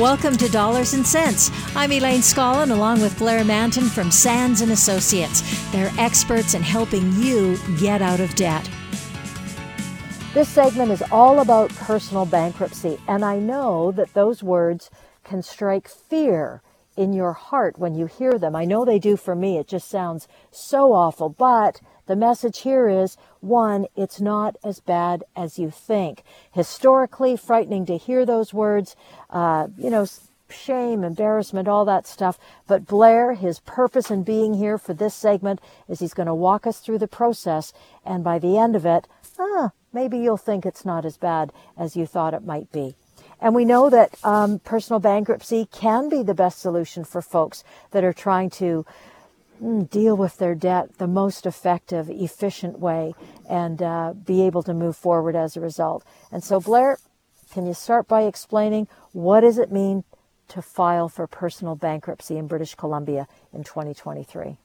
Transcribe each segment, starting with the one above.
Welcome to Dollars and Sense. I'm Elaine Scollin along with Blair Mantin from Sands and Associates. They're experts in helping you get out of debt. This segment is all about personal bankruptcy, and I know that those words can strike fear in your heart when you hear them. I know they do for me. It just sounds so awful, but the message here is one, it's not as bad as you think. Historically, frightening to hear those words, uh, you know, shame, embarrassment, all that stuff. But Blair, his purpose in being here for this segment is he's going to walk us through the process. And by the end of it, ah, maybe you'll think it's not as bad as you thought it might be. And we know that um, personal bankruptcy can be the best solution for folks that are trying to deal with their debt the most effective, efficient way and uh, be able to move forward as a result. And so, Blair, can you start by explaining what does it mean to file for personal bankruptcy in British Columbia in 2023?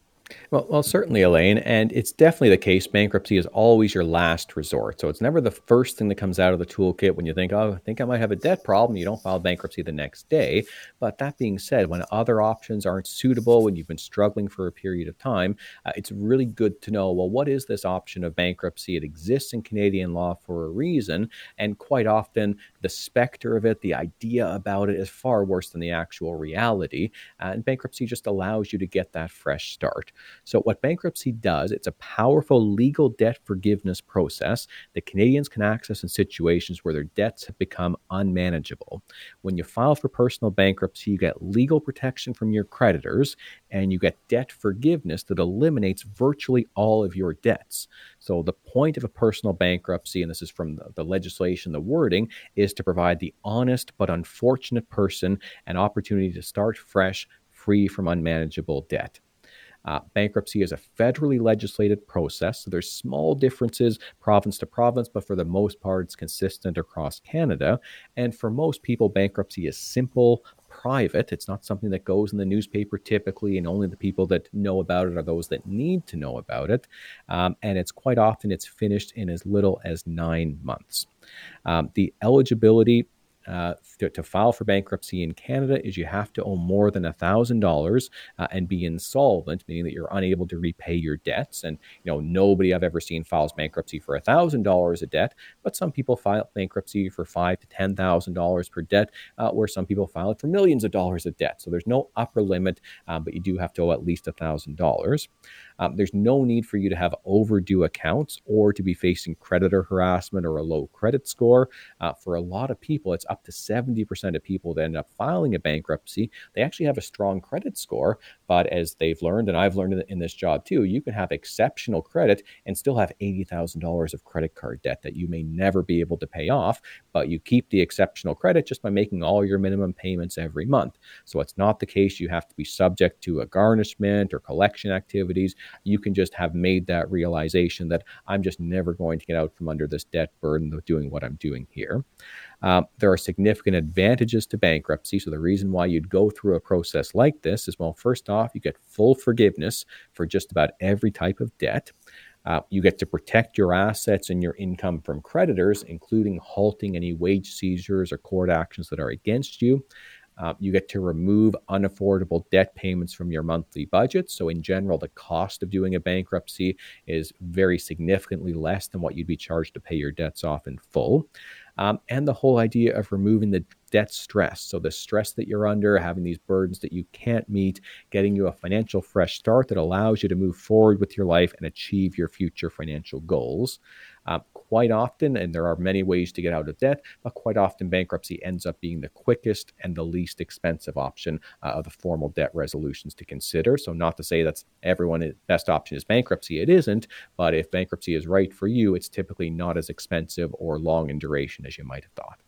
Well, well, certainly, Elaine, and it's definitely the case. Bankruptcy is always your last resort, so it's never the first thing that comes out of the toolkit when you think, "Oh, I think I might have a debt problem." You don't file bankruptcy the next day. But that being said, when other options aren't suitable, when you've been struggling for a period of time, uh, it's really good to know. Well, what is this option of bankruptcy? It exists in Canadian law for a reason, and quite often the specter of it, the idea about it, is far worse than the actual reality. Uh, and bankruptcy just allows you to get that fresh start. So, what bankruptcy does, it's a powerful legal debt forgiveness process that Canadians can access in situations where their debts have become unmanageable. When you file for personal bankruptcy, you get legal protection from your creditors and you get debt forgiveness that eliminates virtually all of your debts. So, the point of a personal bankruptcy, and this is from the, the legislation, the wording, is to provide the honest but unfortunate person an opportunity to start fresh, free from unmanageable debt. Uh, bankruptcy is a federally legislated process, so there's small differences province to province, but for the most part, it's consistent across Canada. And for most people, bankruptcy is simple, private. It's not something that goes in the newspaper typically, and only the people that know about it are those that need to know about it. Um, and it's quite often it's finished in as little as nine months. Um, the eligibility uh, to, to, file for bankruptcy in Canada is you have to owe more than $1,000 uh, and be insolvent, meaning that you're unable to repay your debts. And, you know, nobody I've ever seen files bankruptcy for $1,000 of debt, but some people file bankruptcy for five to $10,000 per debt, uh, where some people file it for millions of dollars of debt. So there's no upper limit, um, but you do have to owe at least $1,000. Um, there's no need for you to have overdue accounts or to be facing creditor harassment or a low credit score. Uh, for a lot of people, it's up to 70% of people that end up filing a bankruptcy. They actually have a strong credit score, but as they've learned, and I've learned in this job too, you can have exceptional credit and still have $80,000 of credit card debt that you may never be able to pay off, but you keep the exceptional credit just by making all your minimum payments every month. So it's not the case you have to be subject to a garnishment or collection activities you can just have made that realization that I'm just never going to get out from under this debt burden of doing what I'm doing here. Um, there are significant advantages to bankruptcy. So, the reason why you'd go through a process like this is well, first off, you get full forgiveness for just about every type of debt. Uh, you get to protect your assets and your income from creditors, including halting any wage seizures or court actions that are against you. Uh, you get to remove unaffordable debt payments from your monthly budget. So, in general, the cost of doing a bankruptcy is very significantly less than what you'd be charged to pay your debts off in full. Um, and the whole idea of removing the debt stress. So, the stress that you're under, having these burdens that you can't meet, getting you a financial fresh start that allows you to move forward with your life and achieve your future financial goals. Uh, quite often, and there are many ways to get out of debt, but quite often bankruptcy ends up being the quickest and the least expensive option uh, of the formal debt resolutions to consider. So, not to say that's everyone's best option is bankruptcy, it isn't, but if bankruptcy is right for you, it's typically not as expensive or long in duration as you might have thought.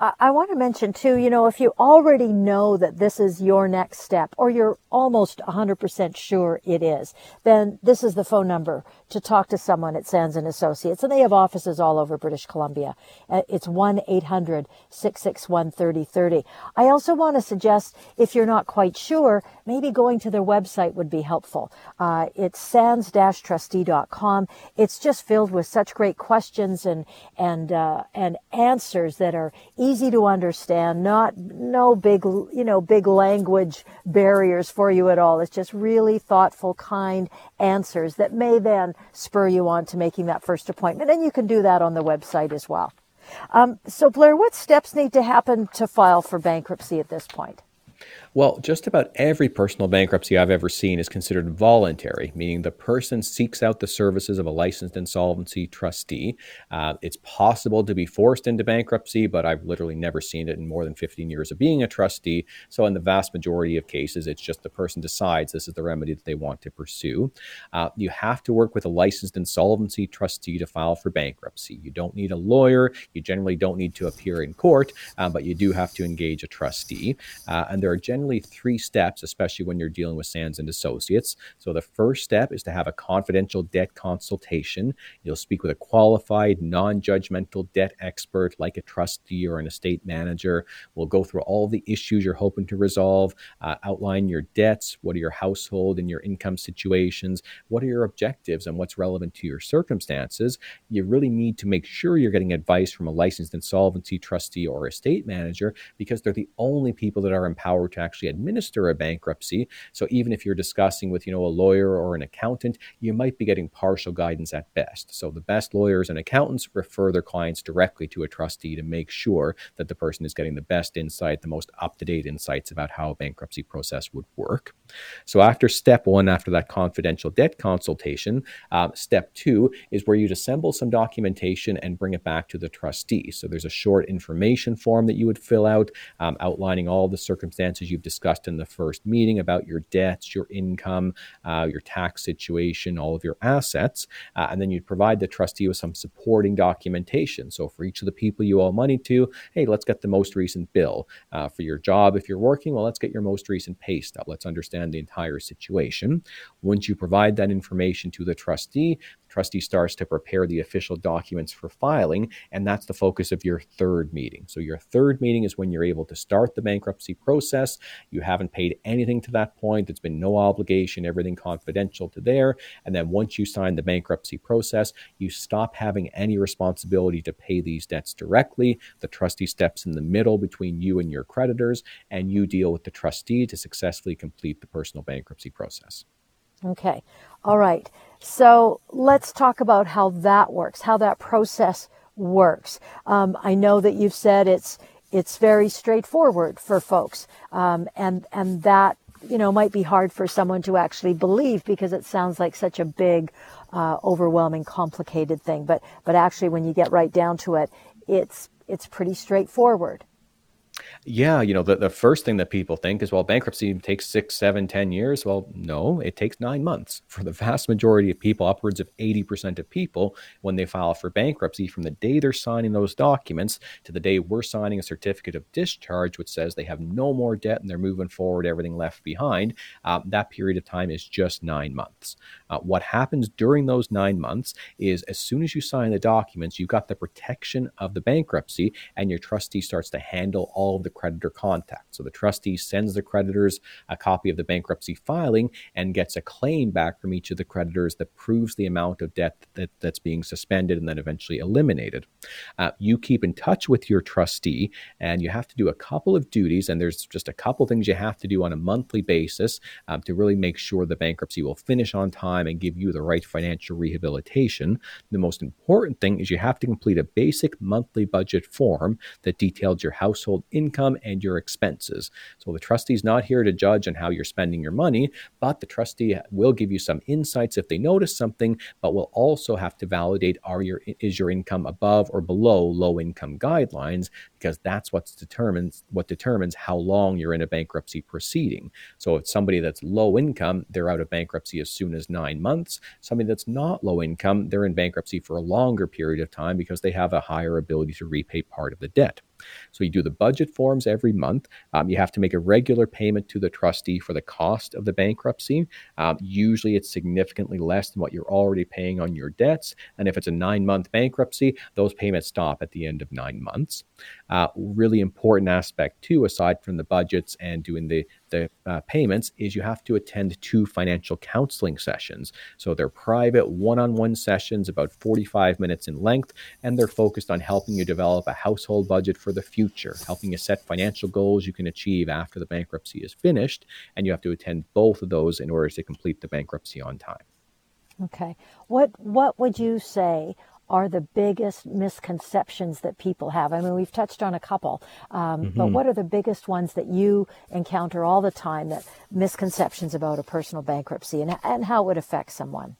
I want to mention too, you know, if you already know that this is your next step or you're almost 100% sure it is, then this is the phone number to talk to someone at Sands and Associates. And they have offices all over British Columbia. Uh, it's 1-800-661-3030. I also want to suggest if you're not quite sure, maybe going to their website would be helpful. Uh, it's sands-trustee.com. It's just filled with such great questions and, and, uh, and answers that are easy to understand, not no big, you know, big language barriers for you at all. It's just really thoughtful, kind answers that may then spur you on to making that first appointment. And you can do that on the website as well. Um, so, Blair, what steps need to happen to file for bankruptcy at this point? Well, just about every personal bankruptcy I've ever seen is considered voluntary, meaning the person seeks out the services of a licensed insolvency trustee. Uh, it's possible to be forced into bankruptcy, but I've literally never seen it in more than 15 years of being a trustee. So, in the vast majority of cases, it's just the person decides this is the remedy that they want to pursue. Uh, you have to work with a licensed insolvency trustee to file for bankruptcy. You don't need a lawyer. You generally don't need to appear in court, uh, but you do have to engage a trustee. Uh, and there are generally generally three steps, especially when you're dealing with Sands and Associates. So the first step is to have a confidential debt consultation. You'll speak with a qualified, non-judgmental debt expert like a trustee or an estate manager. We'll go through all the issues you're hoping to resolve, uh, outline your debts, what are your household and your income situations, what are your objectives and what's relevant to your circumstances. You really need to make sure you're getting advice from a licensed insolvency trustee or estate manager because they're the only people that are empowered to actually administer a bankruptcy. So even if you're discussing with, you know, a lawyer or an accountant, you might be getting partial guidance at best. So the best lawyers and accountants refer their clients directly to a trustee to make sure that the person is getting the best insight, the most up-to-date insights about how a bankruptcy process would work. So after step one, after that confidential debt consultation, uh, step two is where you'd assemble some documentation and bring it back to the trustee. So there's a short information form that you would fill out um, outlining all the circumstances you you've discussed in the first meeting about your debts, your income, uh, your tax situation, all of your assets. Uh, and then you'd provide the trustee with some supporting documentation. So for each of the people you owe money to, hey, let's get the most recent bill. Uh, for your job, if you're working, well, let's get your most recent pay stub. Let's understand the entire situation. Once you provide that information to the trustee, trustee starts to prepare the official documents for filing, and that's the focus of your third meeting. So, your third meeting is when you're able to start the bankruptcy process. You haven't paid anything to that point, there's been no obligation, everything confidential to there. And then once you sign the bankruptcy process, you stop having any responsibility to pay these debts directly. The trustee steps in the middle between you and your creditors, and you deal with the trustee to successfully complete the personal bankruptcy process. Okay. All right. So let's talk about how that works, how that process works. Um, I know that you've said it's it's very straightforward for folks, um, and and that you know might be hard for someone to actually believe because it sounds like such a big, uh, overwhelming, complicated thing. But but actually, when you get right down to it, it's it's pretty straightforward. Yeah, you know, the, the first thing that people think is, well, bankruptcy takes six, seven, ten years. Well, no, it takes nine months. For the vast majority of people, upwards of 80% of people, when they file for bankruptcy, from the day they're signing those documents to the day we're signing a certificate of discharge, which says they have no more debt and they're moving forward, everything left behind, uh, that period of time is just nine months. Uh, what happens during those nine months is as soon as you sign the documents, you've got the protection of the bankruptcy, and your trustee starts to handle all of the creditor contact. So the trustee sends the creditors a copy of the bankruptcy filing and gets a claim back from each of the creditors that proves the amount of debt that, that's being suspended and then eventually eliminated. Uh, you keep in touch with your trustee, and you have to do a couple of duties, and there's just a couple things you have to do on a monthly basis um, to really make sure the bankruptcy will finish on time time and give you the right financial rehabilitation. The most important thing is you have to complete a basic monthly budget form that details your household income and your expenses. So the trustee is not here to judge on how you're spending your money, but the trustee will give you some insights if they notice something, but will also have to validate are your is your income above or below low income guidelines because that's what determines what determines how long you're in a bankruptcy proceeding. So if somebody that's low income, they're out of bankruptcy as soon as nine nine months. Somebody that's not low income, they're in bankruptcy for a longer period of time because they have a higher ability to repay part of the debt. So you do the budget forms every month. Um, you have to make a regular payment to the trustee for the cost of the bankruptcy. Um, usually it's significantly less than what you're already paying on your debts. And if it's a nine month bankruptcy, those payments stop at the end of nine months. Uh, really important aspect, too, aside from the budgets and doing the the uh, payments is you have to attend two financial counseling sessions. So they're private one on one sessions, about 45 minutes in length, and they're focused on helping you develop a household budget for the future, helping you set financial goals you can achieve after the bankruptcy is finished. And you have to attend both of those in order to complete the bankruptcy on time. Okay. What what would you say are the biggest misconceptions that people have? I mean, we've touched on a couple, um, mm-hmm. but what are the biggest ones that you encounter all the time that misconceptions about a personal bankruptcy and, and how it would affect someone?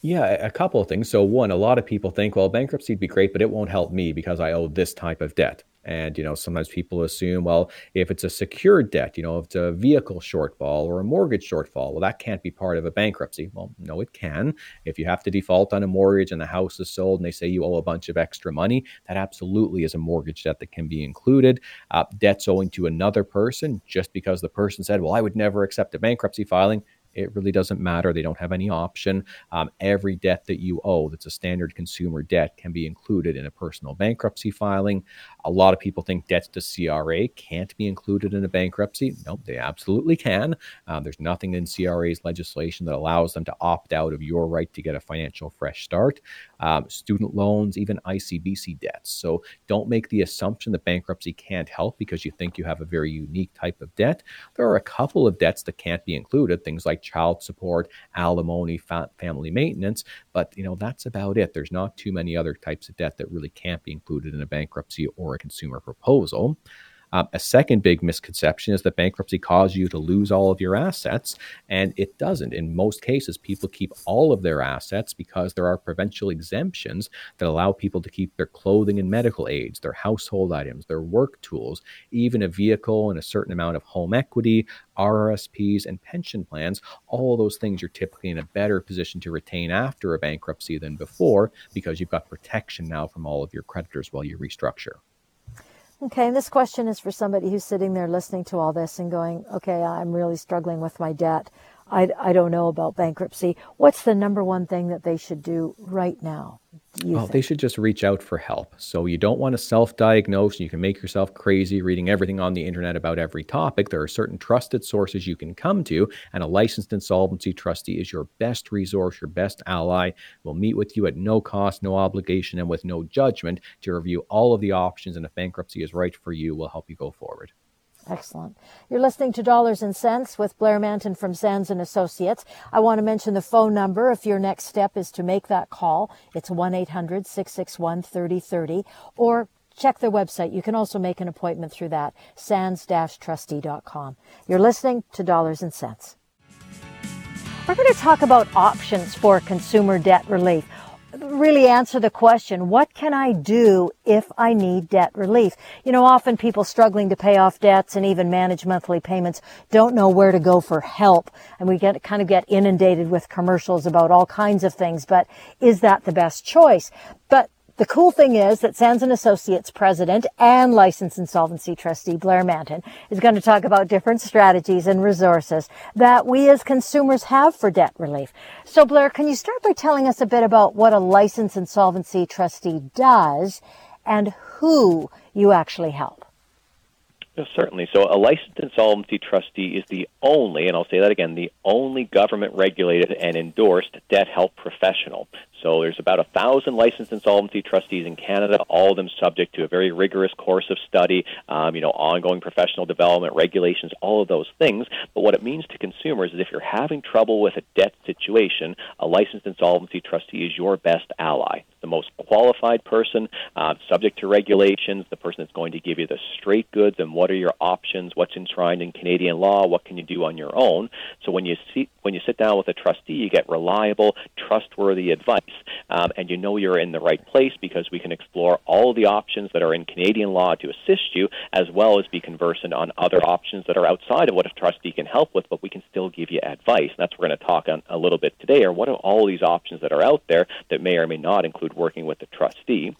Yeah, a couple of things. So, one, a lot of people think, well, bankruptcy would be great, but it won't help me because I owe this type of debt. And, you know, sometimes people assume, well, if it's a secured debt, you know, if it's a vehicle shortfall or a mortgage shortfall, well, that can't be part of a bankruptcy. Well, no, it can. If you have to default on a mortgage and the house is sold and they say you owe a bunch of extra money, that absolutely is a mortgage debt that can be included. Uh, debts owing to another person, just because the person said, well, I would never accept a bankruptcy filing, it really doesn't matter. They don't have any option. Um, every debt that you owe that's a standard consumer debt can be included in a personal bankruptcy filing. A lot of people think debts to CRA can't be included in a bankruptcy. No, they absolutely can. Um, there's nothing in CRA's legislation that allows them to opt out of your right to get a financial fresh start. Um, student loans, even ICBC debts. So don't make the assumption that bankruptcy can't help because you think you have a very unique type of debt. There are a couple of debts that can't be included, things like child support, alimony, fa- family maintenance, but you know that's about it. There's not too many other types of debt that really can't be included in a bankruptcy or a consumer proposal. Um, a second big misconception is that bankruptcy causes you to lose all of your assets, and it doesn't. In most cases, people keep all of their assets because there are provincial exemptions that allow people to keep their clothing and medical aids, their household items, their work tools, even a vehicle and a certain amount of home equity, RRSPs, and pension plans. All those things you're typically in a better position to retain after a bankruptcy than before because you've got protection now from all of your creditors while you restructure. Okay, and this question is for somebody who's sitting there listening to all this and going, okay, I'm really struggling with my debt. I, I don't know about bankruptcy. What's the number one thing that they should do right now? Well, they should just reach out for help. So you don't want to self-diagnose. You can make yourself crazy reading everything on the internet about every topic. There are certain trusted sources you can come to, and a licensed insolvency trustee is your best resource, your best ally. Will meet with you at no cost, no obligation, and with no judgment to review all of the options. And if bankruptcy is right for you, we'll help you go forward. Excellent. You're listening to Dollars and Sense with Blair Mantin from Sands and Associates. I want to mention the phone number if your next step is to make that call. It's 1-800-661-3030 or check their website. You can also make an appointment through that, sands-trustee.com. You're listening to Dollars and Sense. We're going to talk about options for consumer debt relief really answer the question, what can I do if I need debt relief? You know, often people struggling to pay off debts and even manage monthly payments don't know where to go for help. And we get kind of get inundated with commercials about all kinds of things, but is that the best choice? But the cool thing is that Sands and Associates president and licensed insolvency trustee Blair Mantin is going to talk about different strategies and resources that we as consumers have for debt relief. So Blair, can you start by telling us a bit about what a licensed insolvency trustee does and who you actually help? certainly. So, a licensed insolvency trustee is the only, and I'll say that again, the only government regulated and endorsed debt help professional. So there's about a thousand licensed insolvency trustees in Canada, all of them subject to a very rigorous course of study, um, you know, ongoing professional development, regulations, all of those things. But what it means to consumers is if you're having trouble with a debt situation, a licensed insolvency trustee is your best ally the most qualified person, uh, subject to regulations, the person that's going to give you the straight goods and what are your options, what's enshrined in Canadian law, what can you do on your own. So when you see when you sit down with a trustee, you get reliable, trustworthy advice um, and you know you're in the right place because we can explore all the options that are in Canadian law to assist you, as well as be conversant on other options that are outside of what a trustee can help with, but we can still give you advice. And that's what we're going to talk on a little bit today. Are what are all these options that are out there that may or may not include working with the trustee.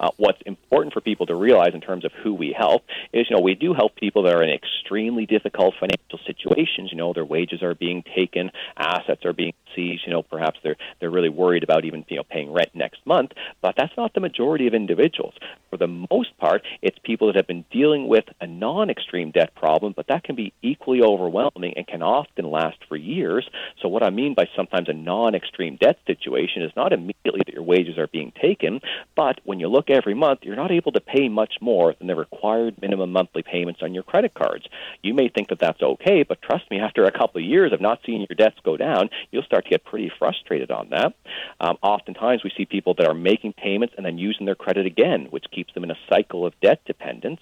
Uh, what's important for people to realize in terms of who we help is, you know, we do help people that are in extremely difficult financial situations. You know, their wages are being taken, assets are being seized. You know, perhaps they're they're really worried about even you know paying rent next month. But that's not the majority of individuals. For the most part, it's people that have been dealing with a non-extreme debt problem, but that can be equally overwhelming and can often last for years. So what I mean by sometimes a non-extreme debt situation is not immediately that your wages are being taken, but when you look every month, you're not able to pay much more than the required minimum monthly payments on your credit cards. You may think that that's okay, but trust me, after a couple of years of not seeing your debts go down, you'll start to get pretty frustrated on that. Um, oftentimes, we see people that are making payments and then using their credit again, which keeps them in a cycle of debt dependence.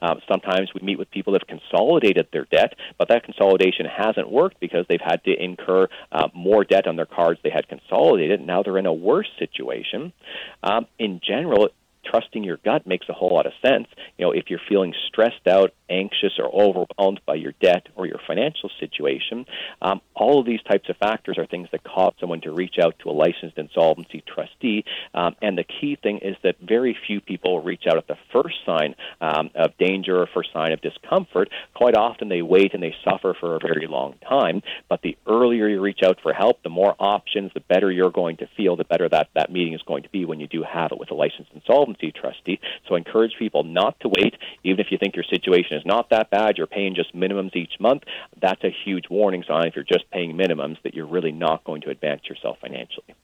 Um, sometimes we meet with people that have consolidated their debt, but that consolidation hasn't worked because they've had to incur uh, more debt on their cards they had consolidated. And now they're in a worse situation. Um, in general, trusting your gut makes a whole lot of sense. You know, if you're feeling stressed out, anxious, or overwhelmed by your debt or your financial situation, um, all of these types of factors are things that cause someone to reach out to a licensed insolvency trustee. Um, and the key thing is that very few people reach out at the first sign um, of danger or first sign of discomfort. Quite often they wait and they suffer for a very long time. But the earlier you reach out for help, the more options, the better you're going to feel, the better that, that meeting is going to be when you do have it with a licensed insolvency trustee. So I encourage people not to wait, even if you think your situation is not that bad, you're paying just minimums each month. That's a huge warning sign if you're just paying minimums that you're really not going to advance yourself financially.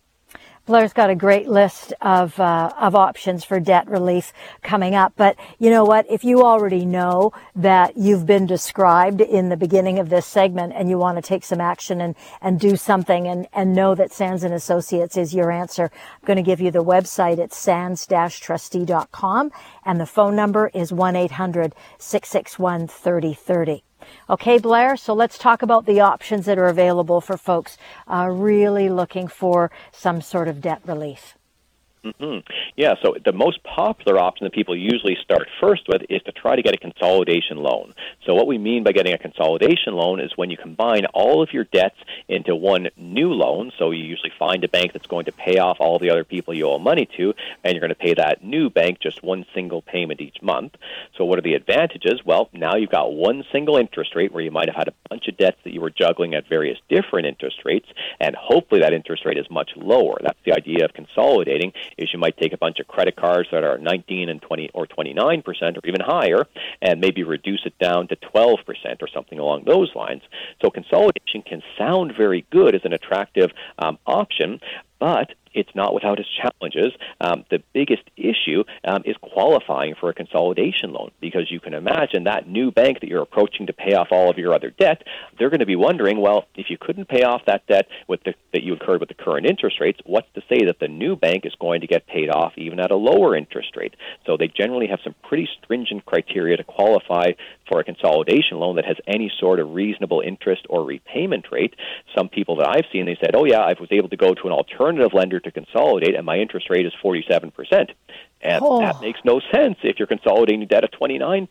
Blair's got a great list of uh, of options for debt relief coming up. But you know what? If you already know that you've been described in the beginning of this segment and you want to take some action and and do something and and know that Sands and Associates is your answer, I'm going to give you the website. It's sands-trustee.com and the phone number is 1-800-661-3030. Okay, Blair, so let's talk about the options that are available for folks uh, really looking for some sort of debt relief. Mm-hmm. Yeah, so the most popular option that people usually start first with is to try to get a consolidation loan. So, what we mean by getting a consolidation loan is when you combine all of your debts into one new loan. So, you usually find a bank that's going to pay off all the other people you owe money to, and you're going to pay that new bank just one single payment each month. So, what are the advantages? Well, now you've got one single interest rate where you might have had a bunch of debts that you were juggling at various different interest rates, and hopefully that interest rate is much lower. That's the idea of consolidating is you might take a bunch of credit cards that are 19 and 20 or 29 percent or even higher, and maybe reduce it down to 12 percent or something along those lines. So consolidation can sound very good as an attractive um, option, but it's not without its challenges. Um, the biggest issue um, is qualifying for a consolidation loan because you can imagine that new bank that you're approaching to pay off all of your other debt, they're going to be wondering, well, if you couldn't pay off that debt with the, that you incurred with the current interest rates, what's to say that the new bank is going to get paid off even at a lower interest rate? So they generally have some pretty stringent criteria to qualify for a consolidation loan that has any sort of reasonable interest or repayment rate. Some people that I've seen, they said, oh, yeah, I was able to go to an alternative lender to consolidate, and my interest rate is 47%. And oh. that makes no sense if you're consolidating debt at 29%.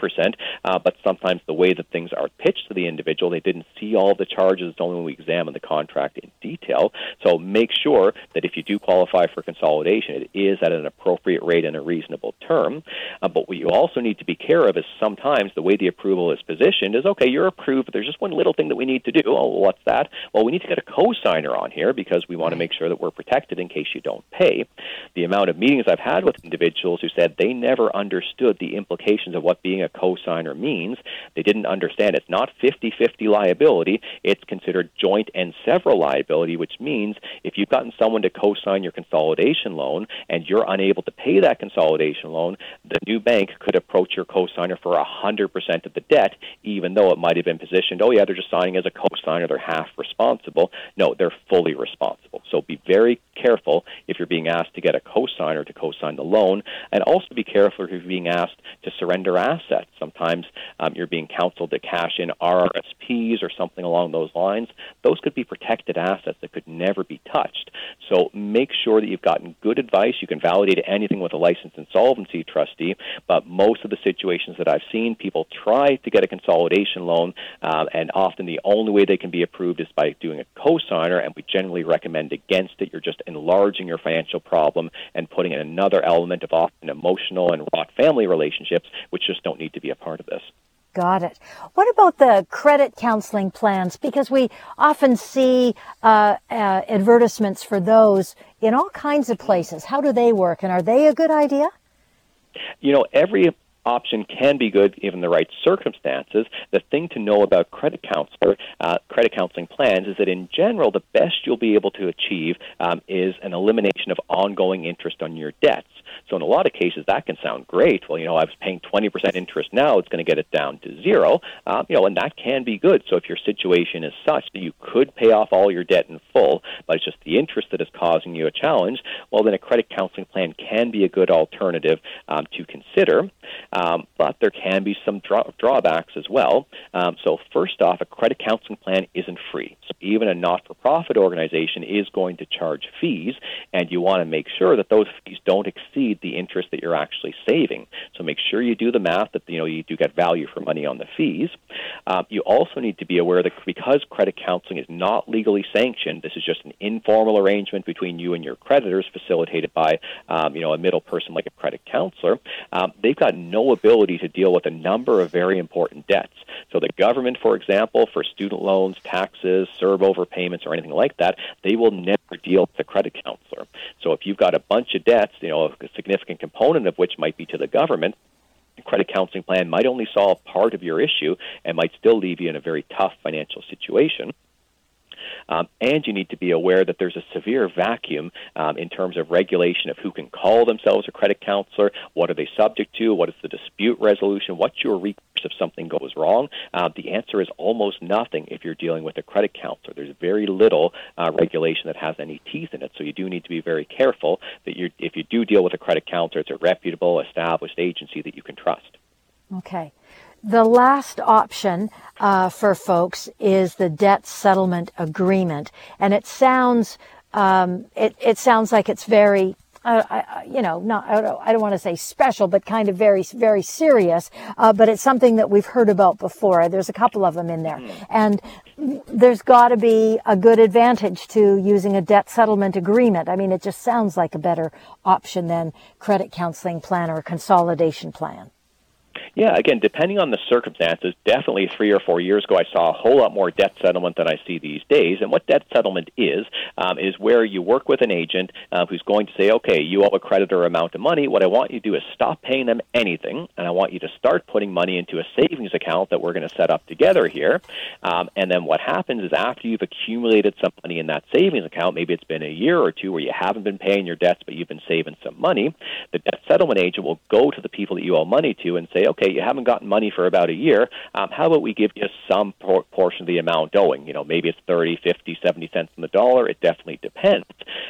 Uh, but sometimes the way that things are pitched to the individual, they didn't see all the charges. It's only when we examine the contract in detail. So make sure that if you do qualify for consolidation, it is at an appropriate rate and a reasonable term. Uh, but what you also need to be care of is sometimes the way the approval is positioned is okay, you're approved, but there's just one little thing that we need to do. Oh, what's that? Well, we need to get a co-signer on here because we want to make sure that we're protected in case you don't pay. The amount of meetings I've had with individuals individuals who said they never understood the implications of what being a cosigner means. They didn't understand it's not 50 50 liability, it's considered joint and several liability, which means if you've gotten someone to cosign your consolidation loan and you're unable to pay that consolidation loan, the new bank could approach your cosigner for 100% of the debt, even though it might have been positioned, oh, yeah, they're just signing as a cosigner, they're half responsible. No, they're fully responsible. So be very careful if you're being asked to get a cosigner to cosign the loan and also be careful if you're being asked to surrender assets. Sometimes um, you're being counseled to cash in RRSPs or something along those lines. Those could be protected assets that could never be touched. So make sure that you've gotten good advice. You can validate anything with a licensed insolvency trustee, but most of the situations that I've seen, people try to get a consolidation loan, um, and often the only way they can be approved is by doing a cosigner, and we generally recommend against it. You're just enlarging your financial problem and putting in another element of often emotional and wrought family relationships, which just don't need to be a part of this. Got it. What about the credit counseling plans? Because we often see uh, uh, advertisements for those in all kinds of places. How do they work, and are they a good idea? You know, every option can be good given the right circumstances. The thing to know about credit counselor, uh, credit counseling plans is that in general, the best you'll be able to achieve um, is an elimination of ongoing interest on your debts. So in a lot of cases, that can sound great. Well, you know, I was paying 20% interest now; it's going to get it down to zero. Um, you know, and that can be good. So if your situation is such that you could pay off all your debt in full, but it's just the interest that is causing you a challenge, well, then a credit counseling plan can be a good alternative um, to consider. Um, but there can be some draw- drawbacks as well. Um, so first off, a credit counseling plan isn't free. So even a not-for-profit organization is going to charge fees, and you want to make sure that those fees don't exceed the interest that you're actually saving. So make sure you do the math that you know you do get value for money on the fees. Um, you also need to be aware that because credit counseling is not legally sanctioned, this is just an informal arrangement between you and your creditors, facilitated by um, you know a middle person like a credit counselor. Um, they've got no ability to deal with a number of very important debts. So the government, for example, for student loans, taxes, CERB overpayments, or anything like that, they will never deal with a credit counselor. So if you've got a bunch of debts, you know, a significant component of which might be to the government, credit counseling plan might only solve part of your issue and might still leave you in a very tough financial situation. Um, and you need to be aware that there's a severe vacuum um, in terms of regulation of who can call themselves a credit counselor, what are they subject to, what is the dispute resolution, what's your recourse if something goes wrong. Uh, the answer is almost nothing if you're dealing with a credit counselor. There's very little uh, regulation that has any teeth in it, so you do need to be very careful that you if you do deal with a credit counselor, it's a reputable, established agency that you can trust. Okay. The last option uh, for folks is the debt settlement agreement, and it sounds um, it, it sounds like it's very uh, I, you know, not, I don't, I don't, want to say special, but kind of very, very serious. Uh, but it's something that we've heard about before. There's a couple of them in there. Hmm. And there's got to be a good advantage to using a debt settlement agreement. I mean, it just sounds like a better option than credit counseling plan or consolidation plan. Yeah, again, depending on the circumstances, definitely three or four years ago, I saw a whole lot more debt settlement than I see these days. And what debt settlement is, um, is where you work with an agent uh, who's going to say, okay, you owe a creditor amount of money. What I want you to do is stop paying them anything, and I want you to start putting money into a savings account that we're going to set up together here. Um, and then what happens is after you've accumulated some money in that savings account, maybe it's been a year or two where you haven't been paying your debts, but you've been saving some money, the debt settlement agent will go to the people that you owe money to and say, okay, you haven't gotten money for about a year. Um, how about we give you some por- portion of the amount owing? You know, maybe it's 30, 50, 70 cents on the dollar. It definitely depends.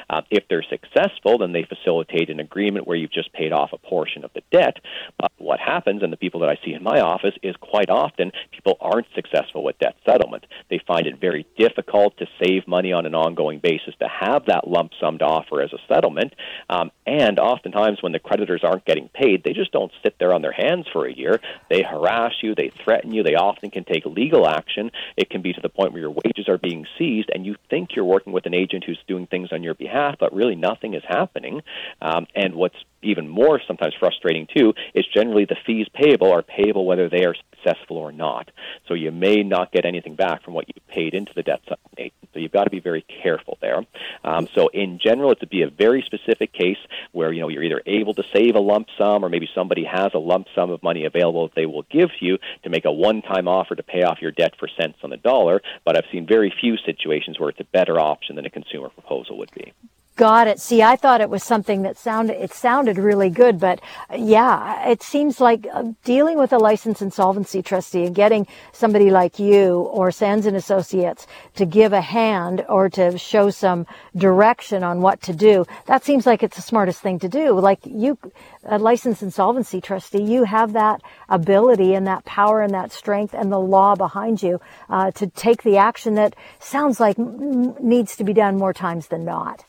Uh, if they're successful, then they facilitate an agreement where you've just paid off a portion of the debt. But what happens, and the people that I see in my office, is quite often people aren't successful with debt settlement. They find it very difficult to save money on an ongoing basis to have that lump sum to offer as a settlement. Um, and oftentimes, when the creditors aren't getting paid, they just don't sit there on their hands for a They harass you, they threaten you, they often can take legal action. It can be to the point where your wages are being seized, and you think you're working with an agent who's doing things on your behalf, but really nothing is happening. Um, and what's even more sometimes frustrating too is generally the fees payable are payable whether they are successful or not. So you may not get anything back from what you paid into the debt settlement. So you've got to be very careful there. Um, so in general, it would be a very specific case where you know you're either able to save a lump sum or maybe somebody has a lump sum of money available that they will give you to make a one-time offer to pay off your debt for cents on the dollar. But I've seen very few situations where it's a better option than a consumer proposal would be. Got it. See, I thought it was something that sounded, it sounded really good, but yeah, it seems like uh, dealing with a licensed insolvency trustee and getting somebody like you or Sands and Associates to give a hand or to show some direction on what to do, that seems like it's the smartest thing to do. Like you, a licensed insolvency trustee, you have that ability and that power and that strength and the law behind you uh, to take the action that sounds like needs to be done more times than not.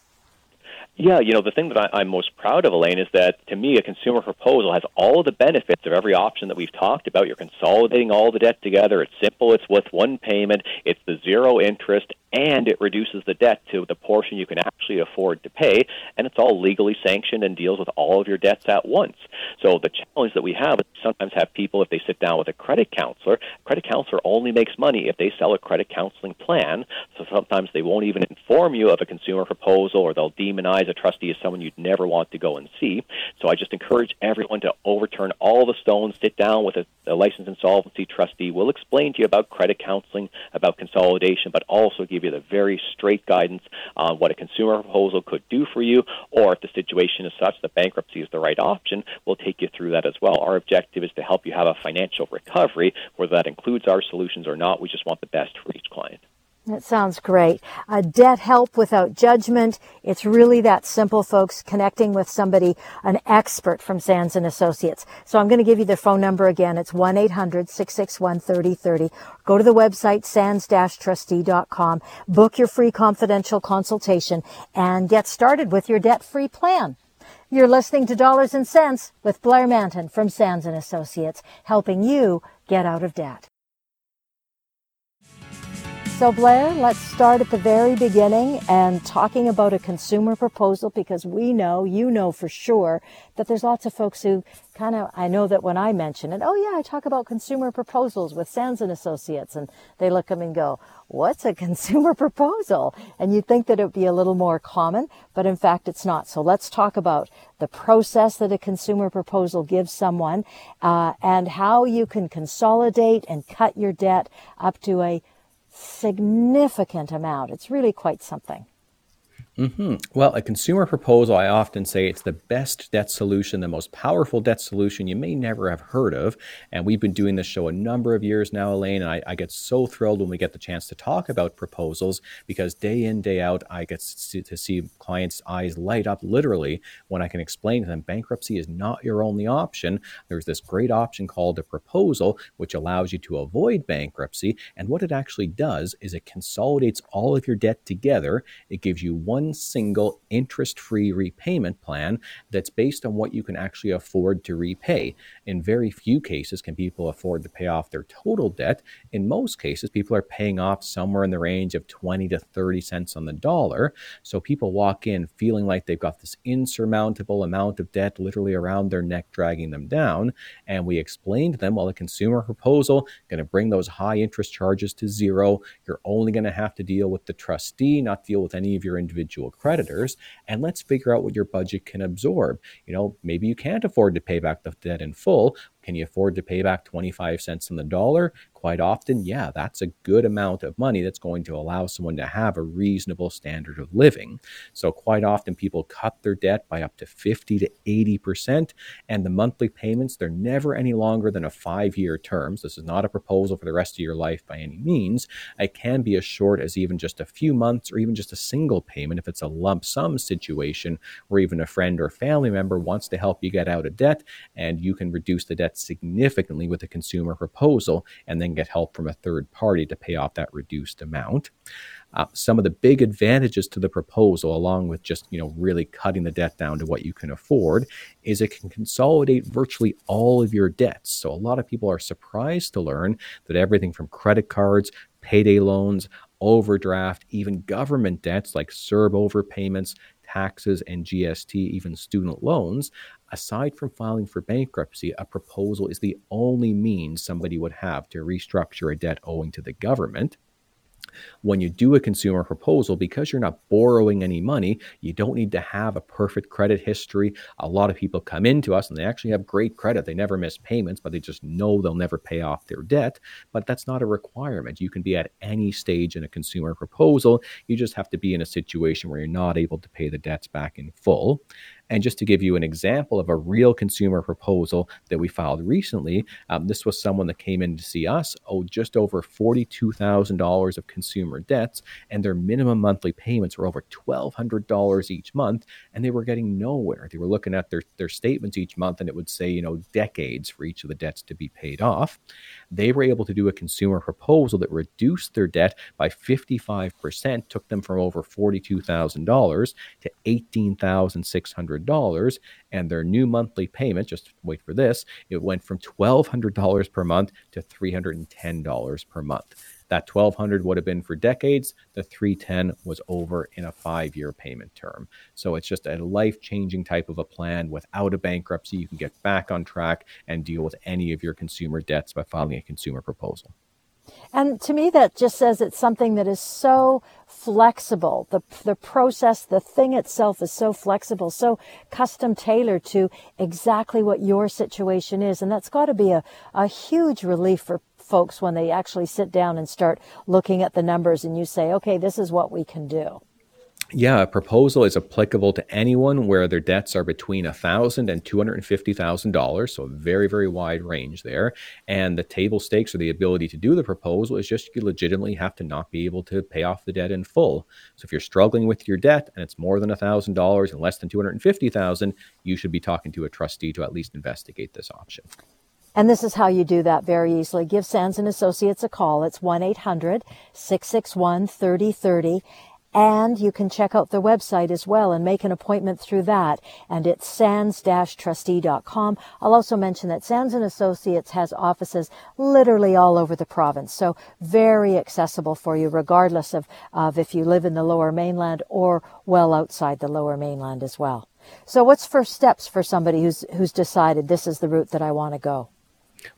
Yeah, you know, the thing that I, I'm most proud of, Elaine, is that to me, a consumer proposal has all of the benefits of every option that we've talked about. You're consolidating all the debt together. It's simple. It's with one payment. It's the zero interest and it reduces the debt to the portion you can actually afford to pay, and it's all legally sanctioned and deals with all of your debts at once. So the challenge that we have is sometimes have people, if they sit down with a credit counselor, credit counselor only makes money if they sell a credit counseling plan. So sometimes they won't even inform you of a consumer proposal or they'll demonize a trustee as someone you'd never want to go and see. So I just encourage everyone to overturn all the stones, sit down with a, a licensed insolvency trustee. We'll explain to you about credit counseling, about consolidation, but also give you the very straight guidance on what a consumer proposal could do for you, or if the situation is such that bankruptcy is the right option, we'll take you through that as well. Our objective is to help you have a financial recovery, whether that includes our solutions or not. We just want the best for each. That sounds great. A debt help without judgment. It's really that simple, folks, connecting with somebody, an expert from Sands and Associates. So I'm going to give you the phone number again. It's 1-800-661-3030. Go to the website, sands-trustee.com, book your free confidential consultation, and get started with your debt-free plan. You're listening to Dollars and Sense with Blair Mantin from Sands and Associates, helping you get out of debt. So, Blair, let's start at the very beginning and talking about a consumer proposal because we know, you know for sure, that there's lots of folks who kind of, I know that when I mention it, oh yeah, I talk about consumer proposals with Sands and Associates, and they look at me and go, what's a consumer proposal? And you'd think that it would be a little more common, but in fact it's not. So let's talk about the process that a consumer proposal gives someone uh, and how you can consolidate and cut your debt up to a significant amount. It's really quite something. Mm-hmm. Well, a consumer proposal, I often say it's the best debt solution, the most powerful debt solution you may never have heard of. And we've been doing this show a number of years now, Elaine, and I, I get so thrilled when we get the chance to talk about proposals because day in, day out, I get to, to see clients' eyes light up literally when I can explain to them bankruptcy is not your only option. There's this great option called a proposal, which allows you to avoid bankruptcy. And what it actually does is it consolidates all of your debt together. It gives you one single interest free repayment plan that's based on what you can actually afford to repay. In very few cases, can people afford to pay off their total debt. In most cases, people are paying off somewhere in the range of 20 to 30 cents on the dollar. So people walk in feeling like they've got this insurmountable amount of debt literally around their neck, dragging them down. And we explain to them, well, the consumer proposal going to bring those high interest charges to zero. You're only going to have to deal with the trustee, not deal with any of your individual individual creditors and let's figure out what your budget can absorb. You know, maybe you can't afford to pay back the debt in full. Can you afford to pay back 25 cents on the dollar? Quite often, yeah, that's a good amount of money that's going to allow someone to have a reasonable standard of living. So, quite often, people cut their debt by up to 50 to 80%, and the monthly payments, they're never any longer than a five year term. So, this is not a proposal for the rest of your life by any means. It can be as short as even just a few months or even just a single payment if it's a lump sum situation where even a friend or family member wants to help you get out of debt and you can reduce the debt significantly with a consumer proposal and then get help from a third party to pay off that reduced amount. Uh, some of the big advantages to the proposal, along with just you know really cutting the debt down to what you can afford, is it can consolidate virtually all of your debts. So a lot of people are surprised to learn that everything from credit cards, payday loans, overdraft, even government debts like CERB overpayments, taxes and GST, even student loans, aside from filing for bankruptcy, a proposal is the only means somebody would have to restructure a debt owing to the government. When you do a consumer proposal, because you're not borrowing any money, you don't need to have a perfect credit history. A lot of people come into us and they actually have great credit. They never miss payments, but they just know they'll never pay off their debt. But that's not a requirement. You can be at any stage in a consumer proposal. You just have to be in a situation where you're not able to pay the debts back in full. And just to give you an example of a real consumer proposal that we filed recently, um, this was someone that came in to see us, owed just over $42,000 of consumer debts, and their minimum monthly payments were over $1,200 each month, and they were getting nowhere. They were looking at their, their statements each month, and it would say, you know, decades for each of the debts to be paid off. They were able to do a consumer proposal that reduced their debt by 55%, took them from over $42,000 to $18,600 and their new monthly payment, just wait for this, it went from $1,200 per month to $310 per month. That 1200 would have been for decades. The 310 was over in a five year payment term. So it's just a life changing type of a plan without a bankruptcy. You can get back on track and deal with any of your consumer debts by filing a consumer proposal. And to me, that just says it's something that is so flexible. The, the process, the thing itself is so flexible, so custom tailored to exactly what your situation is. And that's got to be a, a huge relief for folks when they actually sit down and start looking at the numbers and you say, okay, this is what we can do yeah, a proposal is applicable to anyone where their debts are between $1,000 and $250,000. So, a very, very wide range there. And the table stakes or the ability to do the proposal is just you legitimately have to not be able to pay off the debt in full. So, if you're struggling with your debt and it's more than $1,000 and less than 250,000, you should be talking to a trustee to at least investigate this option. And this is how you do that very easily. Give Sands and Associates a call. It's 1-800-661-3030 and you can check out their website as well and make an appointment through that. And it's sands-trustee.com. I'll also mention that Sands and Associates has offices literally all over the province. So very accessible for you, regardless of, of if you live in the lower mainland or well outside the lower mainland as well. So what's first steps for somebody who's, who's decided this is the route that I want to go?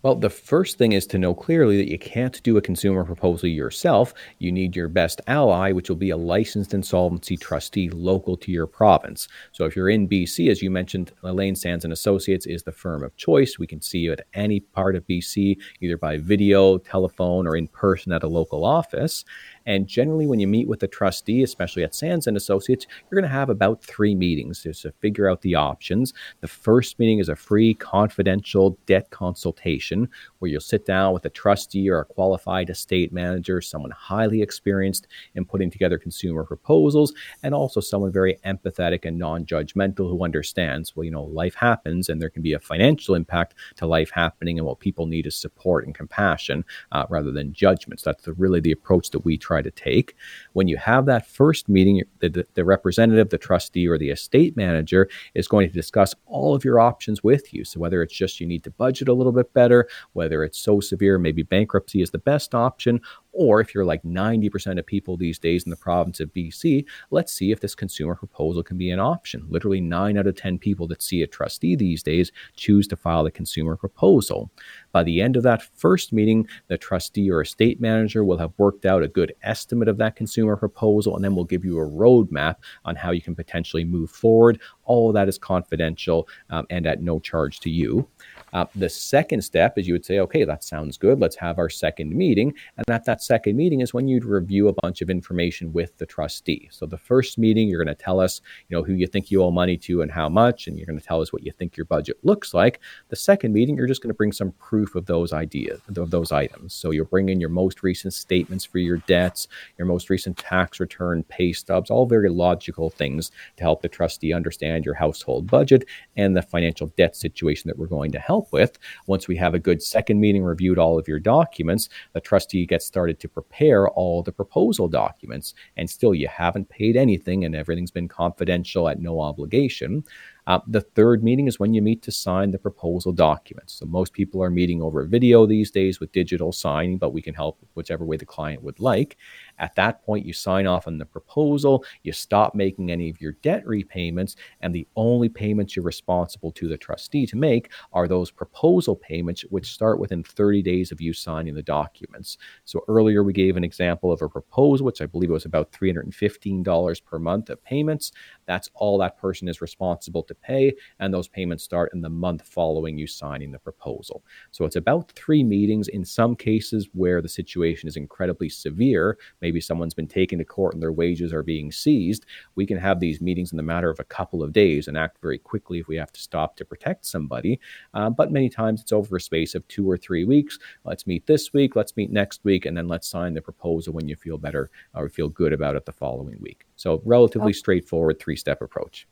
Well, the first thing is to know clearly that you can't do a consumer proposal yourself. You need your best ally, which will be a licensed insolvency trustee local to your province. So if you're in BC, as you mentioned, Elaine Sands and Associates is the firm of choice. We can see you at any part of BC, either by video, telephone, or in person at a local office. And generally, when you meet with the trustee, especially at Sands and Associates, you're going to have about three meetings just to figure out the options. The first meeting is a free, confidential debt consultation where you'll sit down with a trustee or a qualified estate manager, someone highly experienced in putting together consumer proposals, and also someone very empathetic and non-judgmental who understands, well, you know, life happens, and there can be a financial impact to life happening, and what people need is support and compassion uh, rather than judgments. That's the, really the approach that we try try to take. When you have that first meeting, the, the representative, the trustee, or the estate manager is going to discuss all of your options with you. So, whether it's just you need to budget a little bit better, whether it's so severe, maybe bankruptcy is the best option, or if you're like 90% of people these days in the province of BC, let's see if this consumer proposal can be an option. Literally, nine out of 10 people that see a trustee these days choose to file a consumer proposal. By the end of that first meeting, the trustee or estate manager will have worked out a good estimate of that consumer proposal, and then we'll give you a roadmap on how you can potentially move forward. All of that is confidential um, and at no charge to you. Uh, the second step is you would say, okay, that sounds good. Let's have our second meeting. And at that second meeting is when you'd review a bunch of information with the trustee. So the first meeting, you're going to tell us, you know, who you think you owe money to and how much, and you're going to tell us what you think your budget looks like. The second meeting, you're just going to bring some proof of those ideas, of those items. So you'll bring in your most recent statements for your debts, your most recent tax return, pay stubs, all very logical things to help the trustee understand your household budget and the financial debt situation that we're going to help help with. Once we have a good second meeting, reviewed all of your documents, the trustee gets started to prepare all the proposal documents. And still, you haven't paid anything and everything's been confidential at no obligation. Uh, the third meeting is when you meet to sign the proposal documents. So most people are meeting over video these days with digital signing, but we can help whichever way the client would like. At that point, you sign off on the proposal, you stop making any of your debt repayments, and the only payments you're responsible to the trustee to make are those proposal payments, which start within 30 days of you signing the documents. So earlier we gave an example of a proposal, which I believe was about $315 per month of payments. That's all that person is responsible to pay, and those payments start in the month following you signing the proposal. So it's about three meetings in some cases where the situation is incredibly severe. Maybe someone's been taken to court and their wages are being seized. We can have these meetings in the matter of a couple of days and act very quickly if we have to stop to protect somebody. Uh, but many times it's over a space of two or three weeks. Let's meet this week, let's meet next week, and then let's sign the proposal when you feel better or feel good about it the following week. So, relatively okay. straightforward three step approach.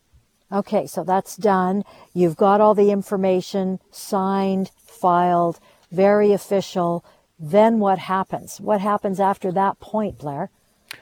Okay, so that's done. You've got all the information signed, filed, very official. Then what happens? What happens after that point, Blair?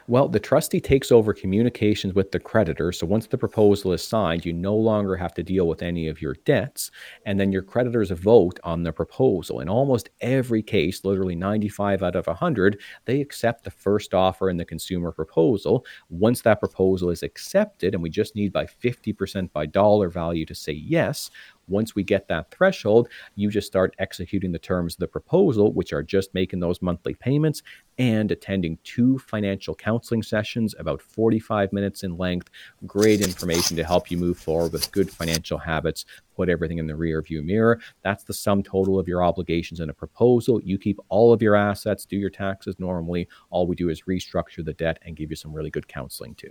Well, the trustee takes over communications with the creditor. So once the proposal is signed, you no longer have to deal with any of your debts. And then your creditors vote on the proposal. In almost every case, literally 95 out of 100, they accept the first offer in the consumer proposal. Once that proposal is accepted, and we just need by 50% by dollar value to say yes, once we get that threshold, you just start executing the terms of the proposal, which are just making those monthly payments and attending two financial counseling sessions, about 45 minutes in length. Great information to help you move forward with good financial habits, put everything in the rear view mirror. That's the sum total of your obligations in a proposal. You keep all of your assets, do your taxes normally. All we do is restructure the debt and give you some really good counseling too.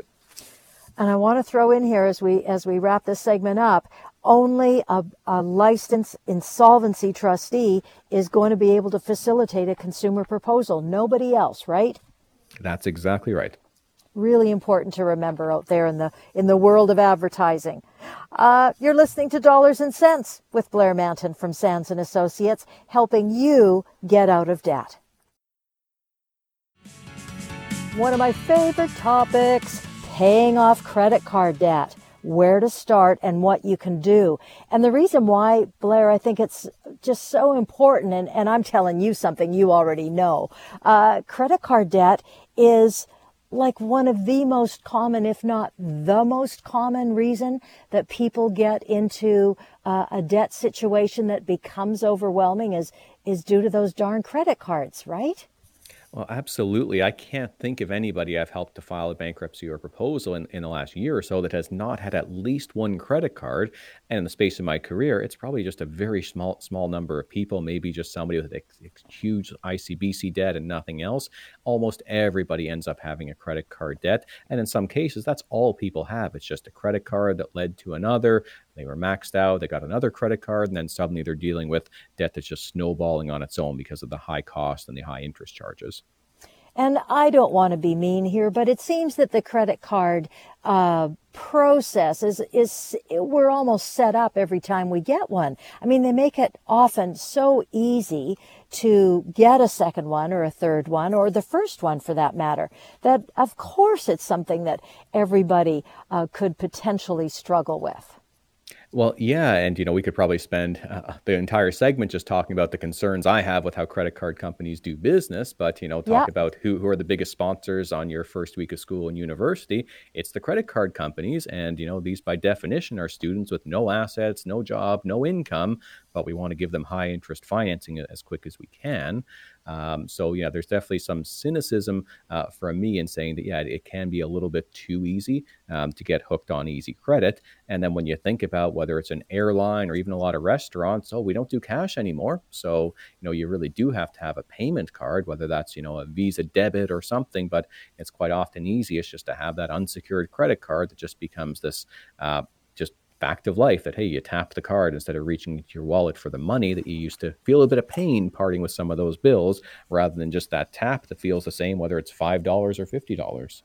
And I want to throw in here as we as we wrap this segment up, only a, a, licensed insolvency trustee is going to be able to facilitate a consumer proposal. Nobody else, right? That's exactly right. Really important to remember out there in the in the world of advertising. Uh, you're listening to Dollars and Sense with Blair Mantin from Sands and Associates, helping you get out of debt. One of my favorite topics paying off credit card debt, where to start and what you can do. And the reason why, Blair, I think it's just so important, and, and I'm telling you something you already know. Uh, credit card debt is like one of the most common, if not the most common reason that people get into uh, a debt situation that becomes overwhelming is, is due to those darn credit cards, right? Well, absolutely. I can't think of anybody I've helped to file a bankruptcy or proposal in, in the last year or so that has not had at least one credit card. And in the space of my career, it's probably just a very small small number of people, maybe just somebody with ex- huge ICBC debt and nothing else. Almost everybody ends up having a credit card debt. And in some cases, that's all people have. It's just a credit card that led to another. They were maxed out, they got another credit card, and then suddenly they're dealing with debt that's just snowballing on its own because of the high cost and the high interest charges. And I don't want to be mean here, but it seems that the credit card uh, process is, is we're almost set up every time we get one. I mean, they make it often so easy to get a second one or a third one or the first one for that matter. That of course it's something that everybody uh, could potentially struggle with. Well, yeah, and you know we could probably spend uh, the entire segment just talking about the concerns I have with how credit card companies do business. But you know, talk yeah. about who who are the biggest sponsors on your first week of school and university. It's the credit card companies, and you know these by definition are students with no assets, no job, no income, but we want to give them high interest financing as quick as we can. Um, so yeah, there's definitely some cynicism uh, from me in saying that yeah, it can be a little bit too easy um, to get hooked on easy credit. And then when you think about whether it's an airline or even a lot of restaurants, oh, we don't do cash anymore. So you know you really do have to have a payment card, whether that's you know a Visa debit or something. But it's quite often easiest just to have that unsecured credit card that just becomes this uh, fact of life that hey you tap the card instead of reaching into your wallet for the money that you used to feel a bit of pain parting with some of those bills rather than just that tap that feels the same whether it's $5 or $50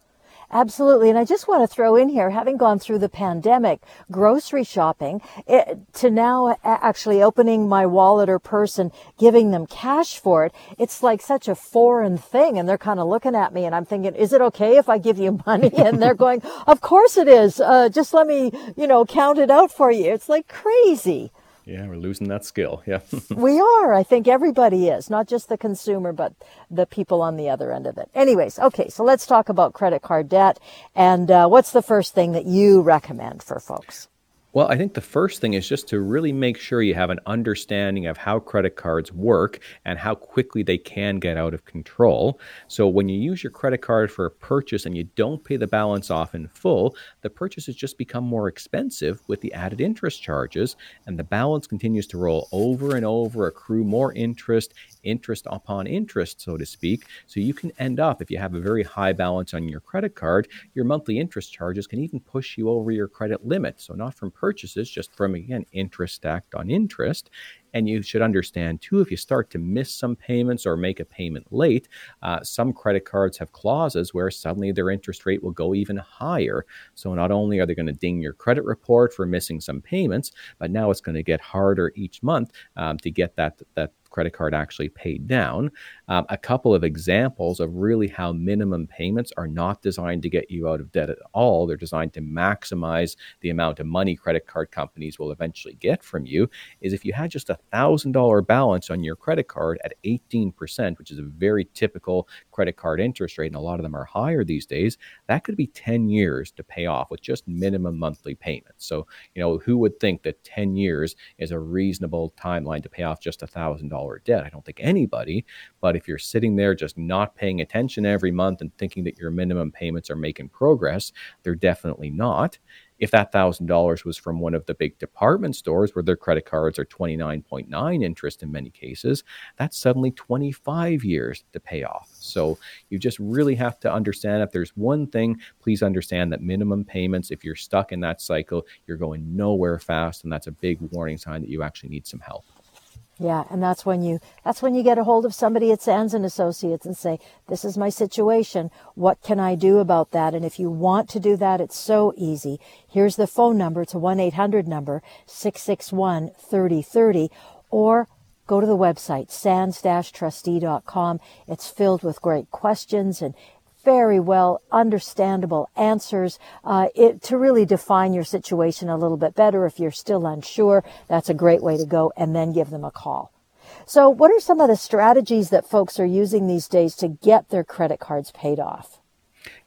Absolutely. And I just want to throw in here, having gone through the pandemic, grocery shopping, it, to now actually opening my wallet or purse and giving them cash for it, it's like such a foreign thing. And they're kind of looking at me and I'm thinking, is it okay if I give you money? And they're going, of course it is. Uh, just let me, you know, count it out for you. It's like crazy. Yeah, we're losing that skill. Yeah. we are. I think everybody is, not just the consumer, but the people on the other end of it. Anyways, okay, so let's talk about credit card debt. And uh, what's the first thing that you recommend for folks? Well, I think the first thing is just to really make sure you have an understanding of how credit cards work and how quickly they can get out of control. So, when you use your credit card for a purchase and you don't pay the balance off in full, the purchases just become more expensive with the added interest charges, and the balance continues to roll over and over, accrue more interest, interest upon interest, so to speak. So, you can end up, if you have a very high balance on your credit card, your monthly interest charges can even push you over your credit limit. So, not from purchases, just from again interest stacked on interest. And you should understand too, if you start to miss some payments or make a payment late, uh, some credit cards have clauses where suddenly their interest rate will go even higher. So not only are they going to ding your credit report for missing some payments, but now it's going to get harder each month um, to get that that credit card actually paid down. Um, a couple of examples of really how minimum payments are not designed to get you out of debt at all. They're designed to maximize the amount of money credit card companies will eventually get from you. Is if you had just a thousand dollar balance on your credit card at 18%, which is a very typical credit card interest rate, and a lot of them are higher these days, that could be 10 years to pay off with just minimum monthly payments. So, you know, who would think that 10 years is a reasonable timeline to pay off just a thousand dollar debt? I don't think anybody, but if you're sitting there just not paying attention every month and thinking that your minimum payments are making progress, they're definitely not. If that $1,000 was from one of the big department stores where their credit cards are 29.9 interest in many cases, that's suddenly 25 years to pay off. So you just really have to understand if there's one thing, please understand that minimum payments, if you're stuck in that cycle, you're going nowhere fast. And that's a big warning sign that you actually need some help. Yeah, and that's when you that's when you get a hold of somebody at Sands and Associates and say, "This is my situation. What can I do about that?" And if you want to do that, it's so easy. Here's the phone number. It's a 1-800 number, 661-3030 or go to the website sands-trustee.com. It's filled with great questions and very well understandable answers uh, it, to really define your situation a little bit better. If you're still unsure, that's a great way to go, and then give them a call. So, what are some of the strategies that folks are using these days to get their credit cards paid off?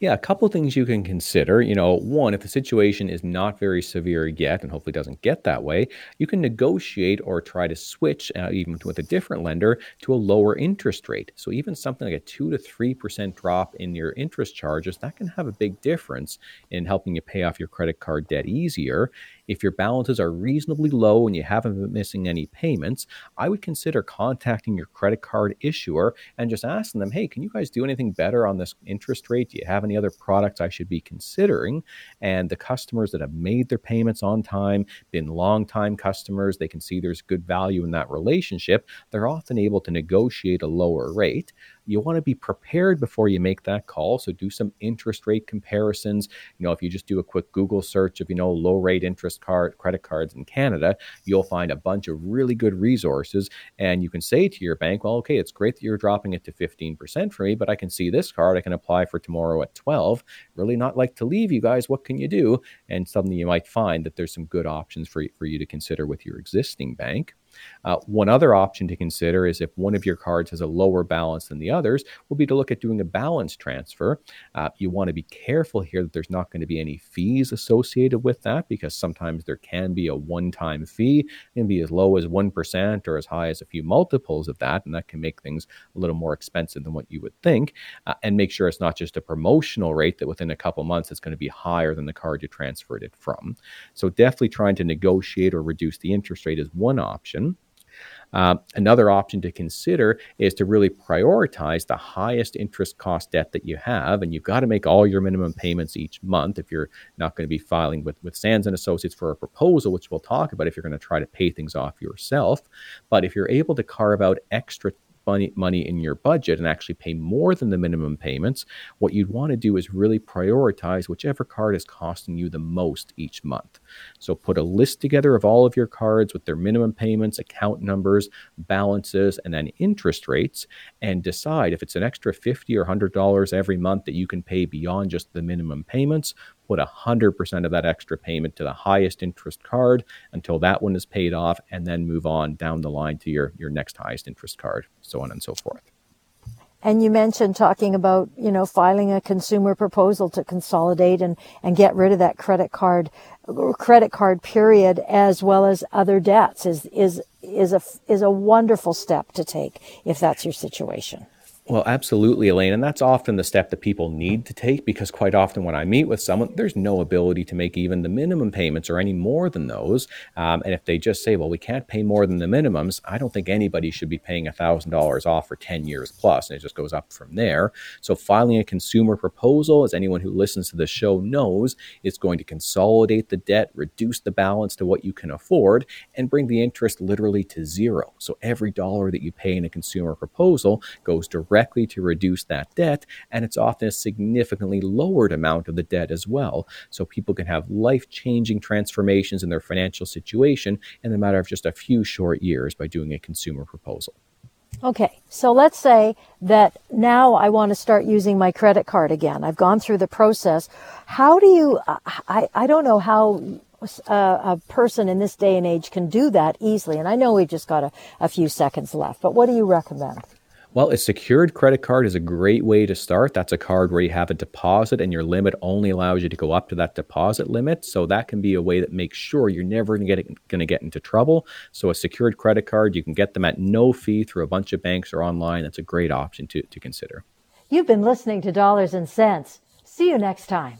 Yeah, a couple things you can consider. You know, one, if the situation is not very severe yet, and hopefully doesn't get that way, you can negotiate or try to switch, uh, even with a different lender, to a lower interest rate. So even something like a two to three percent drop in your interest charges that can have a big difference in helping you pay off your credit card debt easier. If your balances are reasonably low and you haven't been missing any payments, I would consider contacting your credit card issuer and just asking them, hey, can you guys do anything better on this interest rate? Do you have any other products I should be considering? And the customers that have made their payments on time, been long time customers, they can see there's good value in that relationship. They're often able to negotiate a lower rate you want to be prepared before you make that call. So do some interest rate comparisons. You know, if you just do a quick Google search of, you know, low rate interest card credit cards in Canada, you'll find a bunch of really good resources. And you can say to your bank, well, okay, it's great that you're dropping it to 15% for me, but I can see this card I can apply for tomorrow at 12. Really not like to leave you guys. What can you do? And suddenly you might find that there's some good options for, for you to consider with your existing bank. Uh, one other option to consider is if one of your cards has a lower balance than the others, will be to look at doing a balance transfer. Uh, you want to be careful here that there's not going to be any fees associated with that because sometimes there can be a one time fee. Can be as low as 1% or as high as a few multiples of that. And that can make things a little more expensive than what you would think. Uh, and make sure it's not just a promotional rate that within a couple months it's going to be higher than the card you transferred it from. So definitely trying to negotiate or reduce the interest rate is one option. Uh, another option to consider is to really prioritize the highest interest cost debt that you have, and you've got to make all your minimum payments each month if you're not going to be filing with, with Sands and Associates for a proposal, which we'll talk about if you're going to try to pay things off yourself. But if you're able to carve out extra money, money in your budget and actually pay more than the minimum payments, what you'd want to do is really prioritize whichever card is costing you the most each month. So put a list together of all of your cards with their minimum payments, account numbers, balances, and then interest rates, and decide if it's an extra 50 or $100 every month that you can pay beyond just the minimum payments put 100% of that extra payment to the highest interest card until that one is paid off and then move on down the line to your, your next highest interest card, so on and so forth. And you mentioned talking about, you know, filing a consumer proposal to consolidate and, and get rid of that credit card, credit card period as well as other debts is, is, is a, is a wonderful step to take if that's your situation. Well, absolutely, Elaine. And that's often the step that people need to take because quite often when I meet with someone, there's no ability to make even the minimum payments or any more than those. Um, and if they just say, well, we can't pay more than the minimums, I don't think anybody should be paying $1,000 off for 10 years plus, And it just goes up from there. So filing a consumer proposal, as anyone who listens to the show knows, is going to consolidate the debt, reduce the balance to what you can afford, and bring the interest literally to zero. So every dollar that you pay in a consumer proposal goes directly directly to reduce that debt. And it's often a significantly lowered amount of the debt as well. So people can have life changing transformations in their financial situation in the matter of just a few short years by doing a consumer proposal. Okay, so let's say that now I want to start using my credit card again. I've gone through the process. How do you, I, I don't know how a, a person in this day and age can do that easily. And I know we've just got a, a few seconds left, but what do you recommend? Well, a secured credit card is a great way to start. That's a card where you have a deposit and your limit only allows you to go up to that deposit limit. So that can be a way that makes sure you're never going to get into trouble. So a secured credit card, you can get them at no fee through a bunch of banks or online. That's a great option to, to consider. You've been listening to Dollars and Sense. See you next time.